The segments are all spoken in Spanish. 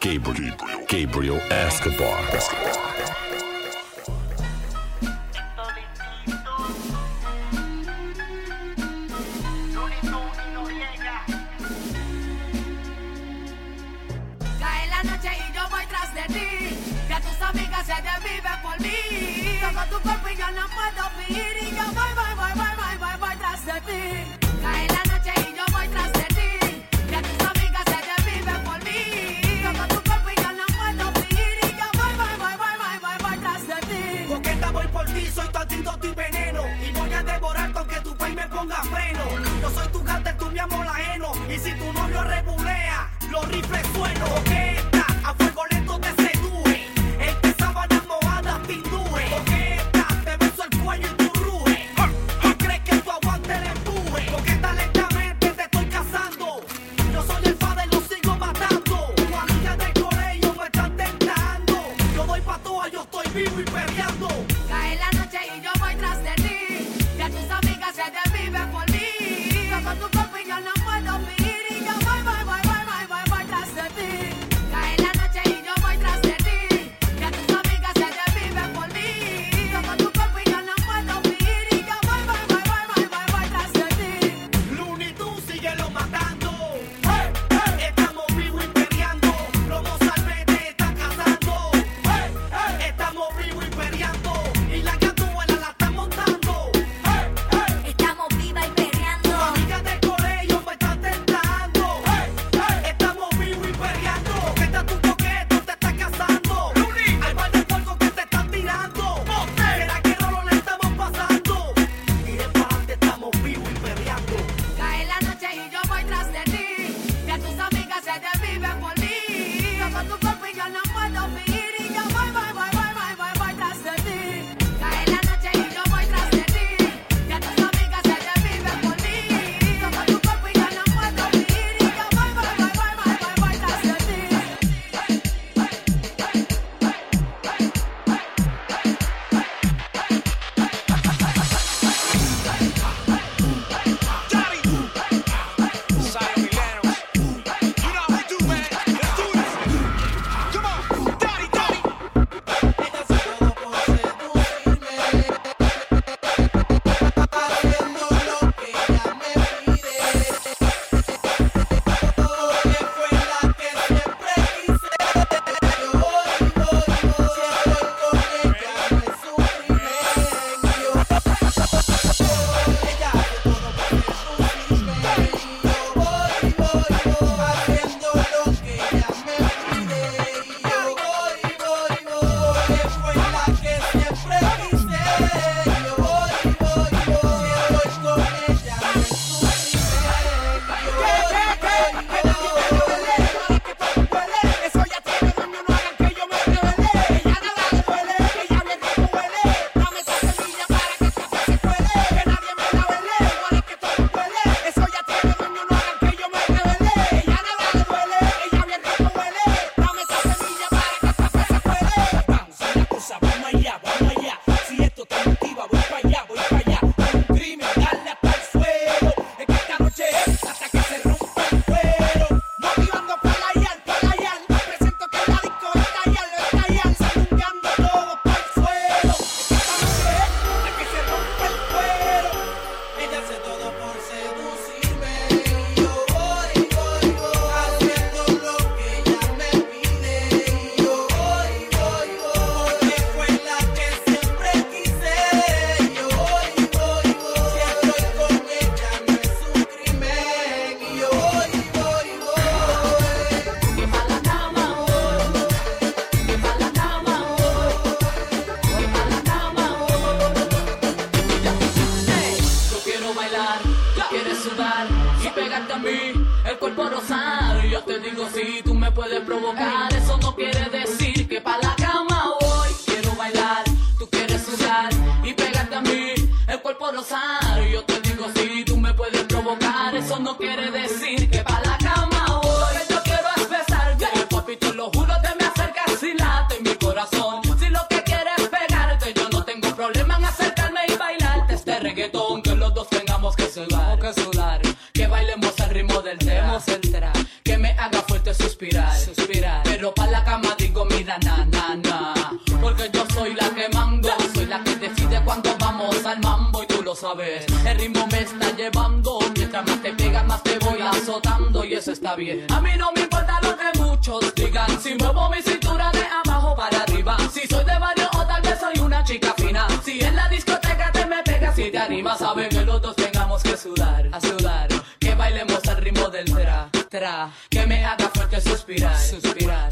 Gabriel, Gabriel Escobar. Cae la noche y yo voy tras de ti. Que tus amigas se por tu cuerpo y yo no puedo vivir. Y yo voy, voy, voy, voy, voy, voy, voy tras de ti. Soy tu gata, tú mi amor ajeno. Y si tu novio rebulea, los rifles suenos, ¿ok? y pegarte a mí. El cuerpo rosario, yo te digo si sí, tú me puedes provocar, eso no quiere decir. te pegas, más te voy azotando y eso está bien. A mí no me importa lo que muchos digan, si muevo mi cintura de abajo para arriba, si soy de barrio o tal vez soy una chica fina, si en la discoteca te me pegas y te animas, saben que los dos tengamos que sudar, a sudar, que bailemos al ritmo del tra, tra, que me haga fuerte suspirar, suspirar.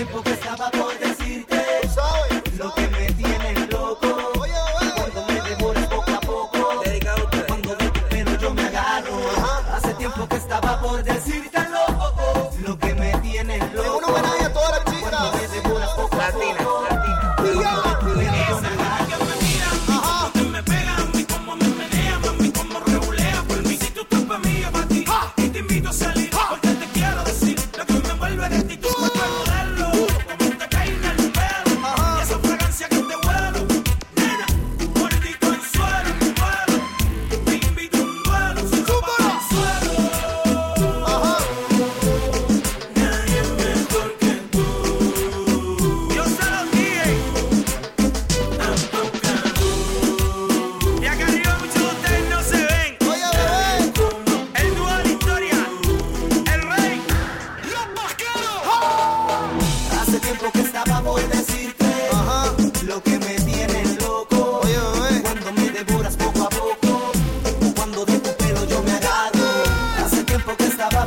tiempo que estaba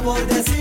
por decir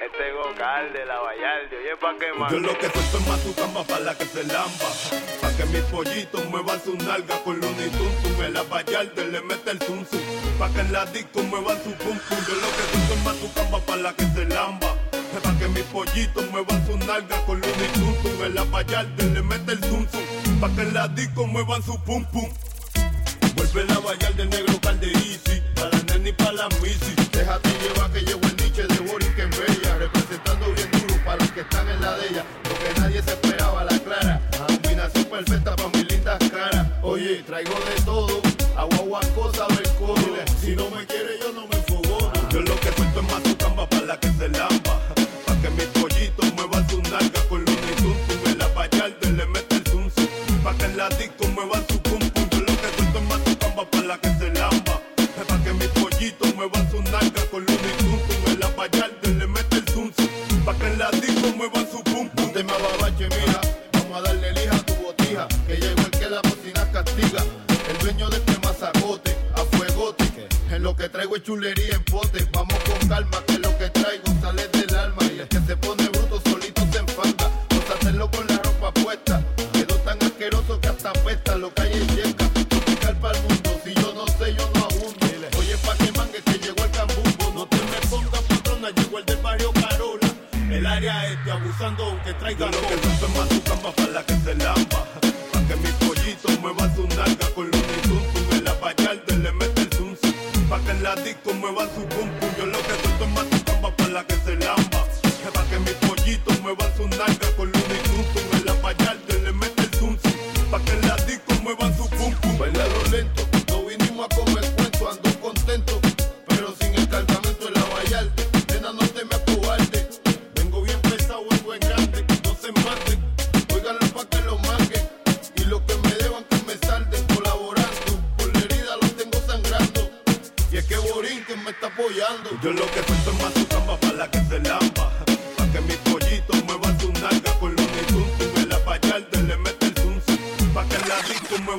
Este vocal de la Vallarde, oye, pa' que más. Yo lo que suelto es mazuca, más para la que se lamba. Pa' que mis pollitos muevan su nalga con luna y tum. En la Vallarde le mete el zum. Pa' que en la disco muevan su pum pum. Yo lo que suelto es mazuca, más para la que se lamba. Pa' que mis pollitos muevan su nalga con luna y tum. En la Vallarde le mete el zum. Pa' que en la disco muevan su pum pum. Vuelve la Vallarde negro calde easy. Ni para las misi. Déjate llevar que llevo el niche de Boris que en Bella, representando bien duro para los que están en la de ella, porque nadie se esperaba la clase mazacote, a fuegote. En lo que traigo es chulería en pote. Vamos con calma, que lo que traigo sale del alma. Y el que se pone bruto solito se enfada. Pues hacerlo con la ropa puesta. Quedó tan asqueroso que hasta apesta. Lo que hay es yeca. Topical para el mundo. Si yo no sé, yo no abundo. Oye, pa' que mangue que llegó el cambumbo. No te me pongas patrona, llegó el del barrio Carola. El área este abusando aunque traiga lo que suelto en más tu para la que se lamba. Pa' que mi pollito mueva su nalga con la disco mueva su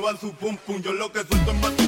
muevan su pum pum. Yo lo que suelto es más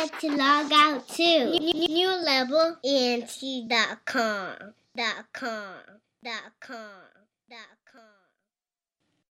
forget to log out to new level. Com.